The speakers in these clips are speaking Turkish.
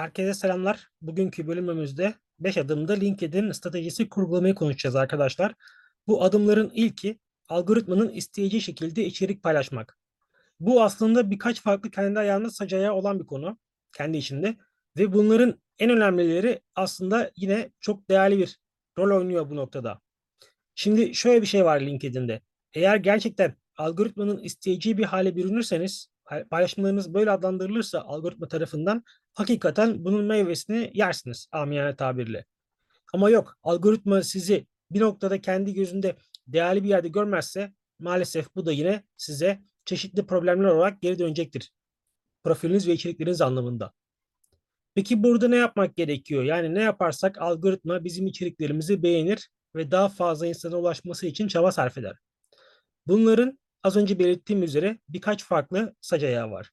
Herkese selamlar. Bugünkü bölümümüzde 5 adımda LinkedIn stratejisi kurgulamayı konuşacağız arkadaşlar. Bu adımların ilki algoritmanın isteyeceği şekilde içerik paylaşmak. Bu aslında birkaç farklı kendi ayağında sac ayağı olan bir konu kendi içinde ve bunların en önemlileri aslında yine çok değerli bir rol oynuyor bu noktada. Şimdi şöyle bir şey var LinkedIn'de. Eğer gerçekten algoritmanın isteyeceği bir hale bürünürseniz, paylaşımlarınız böyle adlandırılırsa algoritma tarafından hakikaten bunun meyvesini yersiniz amiyane tabirle. Ama yok algoritma sizi bir noktada kendi gözünde değerli bir yerde görmezse maalesef bu da yine size çeşitli problemler olarak geri dönecektir. Profiliniz ve içerikleriniz anlamında. Peki burada ne yapmak gerekiyor? Yani ne yaparsak algoritma bizim içeriklerimizi beğenir ve daha fazla insana ulaşması için çaba sarf eder. Bunların az önce belirttiğim üzere birkaç farklı sac ayağı var.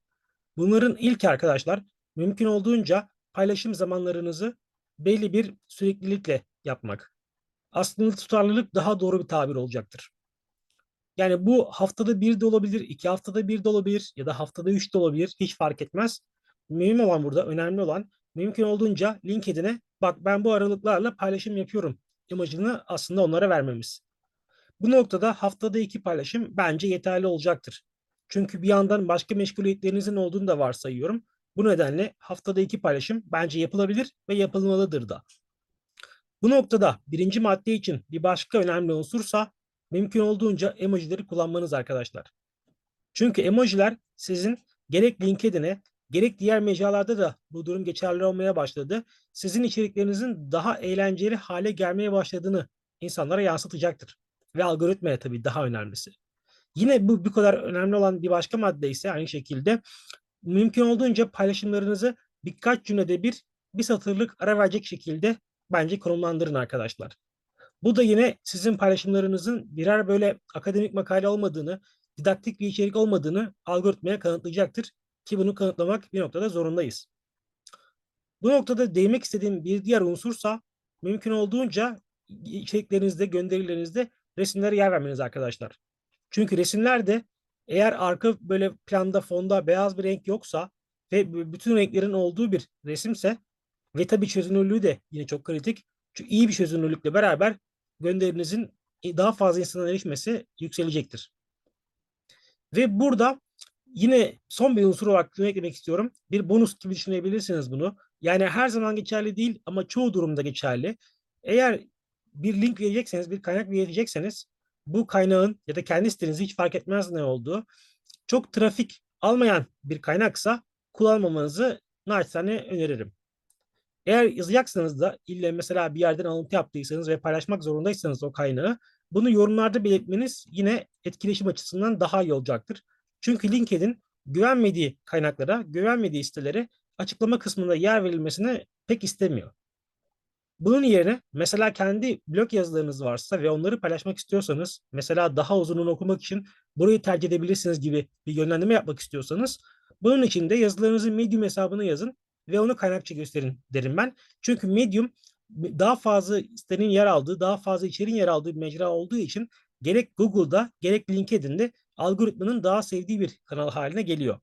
Bunların ilk arkadaşlar mümkün olduğunca paylaşım zamanlarınızı belli bir süreklilikle yapmak. Aslında tutarlılık daha doğru bir tabir olacaktır. Yani bu haftada bir de olabilir, iki haftada bir de olabilir ya da haftada üç de olabilir. Hiç fark etmez. Mühim olan burada, önemli olan mümkün olduğunca LinkedIn'e bak ben bu aralıklarla paylaşım yapıyorum imajını aslında onlara vermemiz. Bu noktada haftada iki paylaşım bence yeterli olacaktır. Çünkü bir yandan başka meşguliyetlerinizin olduğunu da varsayıyorum. Bu nedenle haftada iki paylaşım bence yapılabilir ve yapılmalıdır da. Bu noktada birinci madde için bir başka önemli unsursa mümkün olduğunca emojileri kullanmanız arkadaşlar. Çünkü emojiler sizin gerek LinkedIn'e gerek diğer mecralarda da bu durum geçerli olmaya başladı. Sizin içeriklerinizin daha eğlenceli hale gelmeye başladığını insanlara yansıtacaktır. Ve algoritmaya tabii daha önemlisi. Yine bu bu kadar önemli olan bir başka madde ise aynı şekilde mümkün olduğunca paylaşımlarınızı birkaç cümlede bir bir satırlık ara verecek şekilde bence konumlandırın arkadaşlar. Bu da yine sizin paylaşımlarınızın birer böyle akademik makale olmadığını, didaktik bir içerik olmadığını algoritmaya kanıtlayacaktır. Ki bunu kanıtlamak bir noktada zorundayız. Bu noktada değinmek istediğim bir diğer unsursa mümkün olduğunca içeriklerinizde, gönderilerinizde resimlere yer vermeniz arkadaşlar. Çünkü resimlerde eğer arka böyle planda fonda beyaz bir renk yoksa ve bütün renklerin olduğu bir resimse ve tabii çözünürlüğü de yine çok kritik. Çünkü iyi bir çözünürlükle beraber gönderinizin daha fazla insana erişmesi yükselecektir. Ve burada yine son bir unsur olarak eklemek istiyorum. Bir bonus gibi düşünebilirsiniz bunu. Yani her zaman geçerli değil ama çoğu durumda geçerli. Eğer bir link verecekseniz, bir kaynak verecekseniz bu kaynağın ya da kendi sitenizi hiç fark etmez ne olduğu çok trafik almayan bir kaynaksa kullanmamanızı naçizane öneririm. Eğer yazacaksanız da ille mesela bir yerden alıntı yaptıysanız ve paylaşmak zorundaysanız o kaynağı bunu yorumlarda belirtmeniz yine etkileşim açısından daha iyi olacaktır. Çünkü LinkedIn güvenmediği kaynaklara, güvenmediği sitelere açıklama kısmında yer verilmesini pek istemiyor. Bunun yerine mesela kendi blog yazılarınız varsa ve onları paylaşmak istiyorsanız, mesela daha uzununu okumak için burayı tercih edebilirsiniz gibi bir yönlendirme yapmak istiyorsanız, bunun için de yazılarınızın Medium hesabını yazın ve onu kaynakça gösterin derim ben. Çünkü Medium daha fazla sitenin yer aldığı, daha fazla içeriğin yer aldığı bir mecra olduğu için gerek Google'da gerek LinkedIn'de algoritmanın daha sevdiği bir kanal haline geliyor.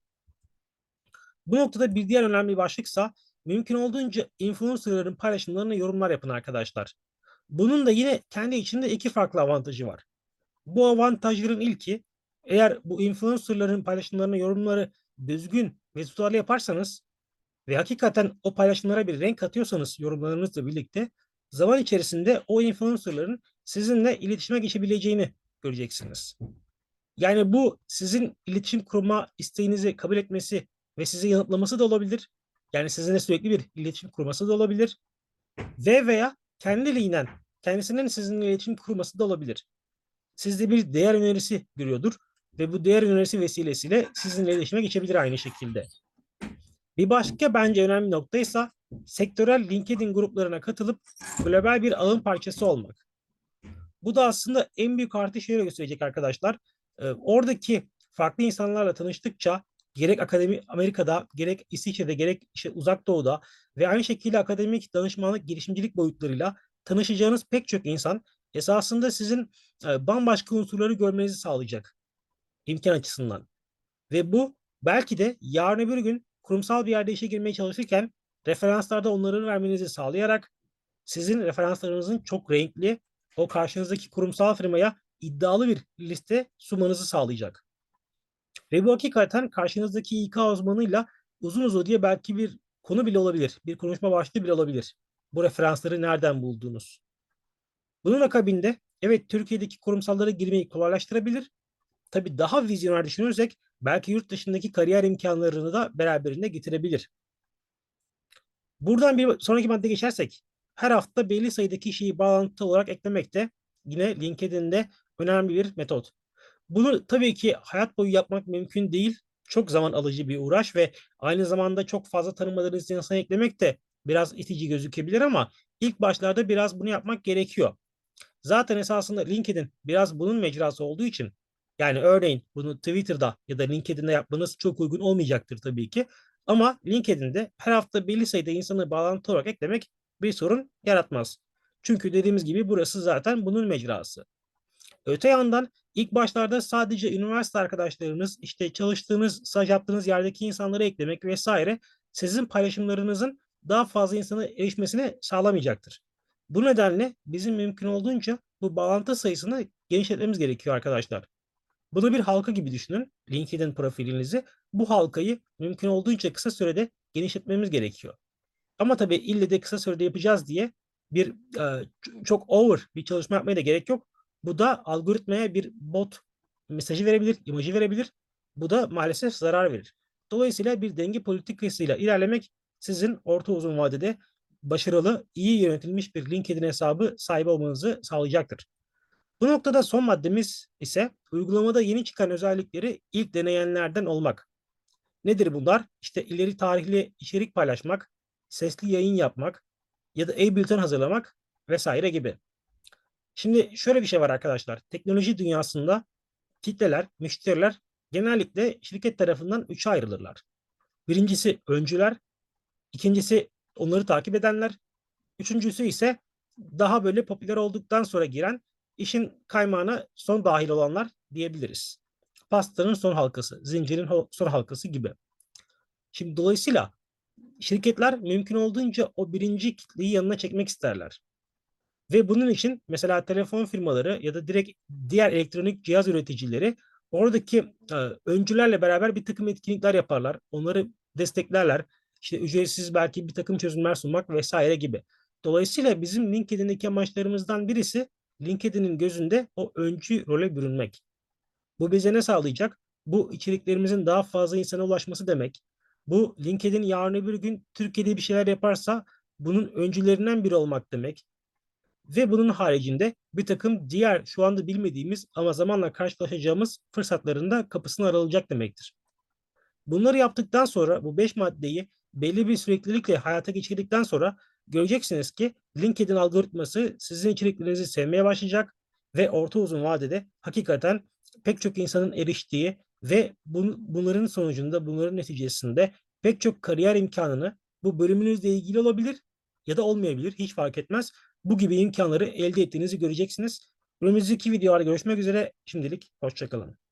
Bu noktada bir diğer önemli başlıksa mümkün olduğunca influencerların paylaşımlarına yorumlar yapın arkadaşlar. Bunun da yine kendi içinde iki farklı avantajı var. Bu avantajların ilki eğer bu influencerların paylaşımlarına yorumları düzgün ve tutarlı yaparsanız ve hakikaten o paylaşımlara bir renk katıyorsanız yorumlarınızla birlikte zaman içerisinde o influencerların sizinle iletişime geçebileceğini göreceksiniz. Yani bu sizin iletişim kurma isteğinizi kabul etmesi ve sizi yanıtlaması da olabilir. Yani sizinle sürekli bir iletişim kurması da olabilir. Ve veya kendiliğinden kendisinin sizinle iletişim kurması da olabilir. Sizde bir değer önerisi görüyordur ve bu değer önerisi vesilesiyle sizinle iletişime geçebilir aynı şekilde. Bir başka bence önemli nokta ise sektörel LinkedIn gruplarına katılıp global bir ağın parçası olmak. Bu da aslında en büyük artı şöyle gösterecek arkadaşlar. Ee, oradaki farklı insanlarla tanıştıkça gerek akademi Amerika'da, gerek İsviçre'de, gerek işte uzak doğuda ve aynı şekilde akademik danışmanlık, girişimcilik boyutlarıyla tanışacağınız pek çok insan esasında sizin e, bambaşka unsurları görmenizi sağlayacak imkan açısından. Ve bu belki de yarın öbür gün kurumsal bir yerde işe girmeye çalışırken referanslarda onları vermenizi sağlayarak sizin referanslarınızın çok renkli, o karşınızdaki kurumsal firmaya iddialı bir liste sunmanızı sağlayacak. Ve bu hakikaten karşınızdaki İK uzmanıyla uzun uzun diye belki bir konu bile olabilir. Bir konuşma başlığı bile olabilir. Bu referansları nereden buldunuz? Bunun akabinde evet Türkiye'deki kurumsallara girmeyi kolaylaştırabilir. Tabii daha vizyoner düşünürsek belki yurt dışındaki kariyer imkanlarını da beraberinde getirebilir. Buradan bir sonraki madde geçersek her hafta belli sayıdaki kişiyi bağlantı olarak eklemek de yine LinkedIn'de önemli bir metot. Bunu tabii ki hayat boyu yapmak mümkün değil. Çok zaman alıcı bir uğraş ve aynı zamanda çok fazla tanımadığınız insanı eklemek de biraz itici gözükebilir ama ilk başlarda biraz bunu yapmak gerekiyor. Zaten esasında LinkedIn biraz bunun mecrası olduğu için yani örneğin bunu Twitter'da ya da LinkedIn'de yapmanız çok uygun olmayacaktır tabii ki. Ama LinkedIn'de her hafta belli sayıda insanı bağlantı olarak eklemek bir sorun yaratmaz. Çünkü dediğimiz gibi burası zaten bunun mecrası. Öte yandan ilk başlarda sadece üniversite arkadaşlarınız, işte çalıştığınız, staj yaptığınız yerdeki insanları eklemek vesaire sizin paylaşımlarınızın daha fazla insana erişmesini sağlamayacaktır. Bu nedenle bizim mümkün olduğunca bu bağlantı sayısını genişletmemiz gerekiyor arkadaşlar. Bunu bir halka gibi düşünün. LinkedIn profilinizi. Bu halkayı mümkün olduğunca kısa sürede genişletmemiz gerekiyor. Ama tabii ille de kısa sürede yapacağız diye bir e, çok over bir çalışma yapmaya da gerek yok. Bu da algoritmaya bir bot mesajı verebilir, imajı verebilir. Bu da maalesef zarar verir. Dolayısıyla bir denge politikasıyla ilerlemek sizin orta uzun vadede başarılı, iyi yönetilmiş bir LinkedIn hesabı sahibi olmanızı sağlayacaktır. Bu noktada son maddemiz ise uygulamada yeni çıkan özellikleri ilk deneyenlerden olmak. Nedir bunlar? İşte ileri tarihli içerik paylaşmak, sesli yayın yapmak ya da e-bülten hazırlamak vesaire gibi. Şimdi şöyle bir şey var arkadaşlar. Teknoloji dünyasında kitleler, müşteriler genellikle şirket tarafından üçe ayrılırlar. Birincisi öncüler, ikincisi onları takip edenler, üçüncüsü ise daha böyle popüler olduktan sonra giren işin kaymağına son dahil olanlar diyebiliriz. Pastanın son halkası, zincirin son halkası gibi. Şimdi dolayısıyla şirketler mümkün olduğunca o birinci kitleyi yanına çekmek isterler. Ve bunun için mesela telefon firmaları ya da direkt diğer elektronik cihaz üreticileri oradaki e, öncülerle beraber bir takım etkinlikler yaparlar. Onları desteklerler. İşte ücretsiz belki bir takım çözümler sunmak vesaire gibi. Dolayısıyla bizim LinkedIn'deki amaçlarımızdan birisi LinkedIn'in gözünde o öncü role bürünmek. Bu bize ne sağlayacak? Bu içeriklerimizin daha fazla insana ulaşması demek. Bu LinkedIn yarın öbür gün Türkiye'de bir şeyler yaparsa bunun öncülerinden biri olmak demek. Ve bunun haricinde bir takım diğer şu anda bilmediğimiz ama zamanla karşılaşacağımız fırsatların da kapısını aralacak demektir. Bunları yaptıktan sonra bu beş maddeyi belli bir süreklilikle hayata geçirdikten sonra göreceksiniz ki LinkedIn algoritması sizin içeriklerinizi sevmeye başlayacak ve orta uzun vadede hakikaten pek çok insanın eriştiği ve bun, bunların sonucunda bunların neticesinde pek çok kariyer imkanını bu bölümünüzle ilgili olabilir ya da olmayabilir hiç fark etmez. Bu gibi imkanları elde ettiğinizi göreceksiniz. Önümüzdeki videolarda görüşmek üzere. Şimdilik hoşçakalın.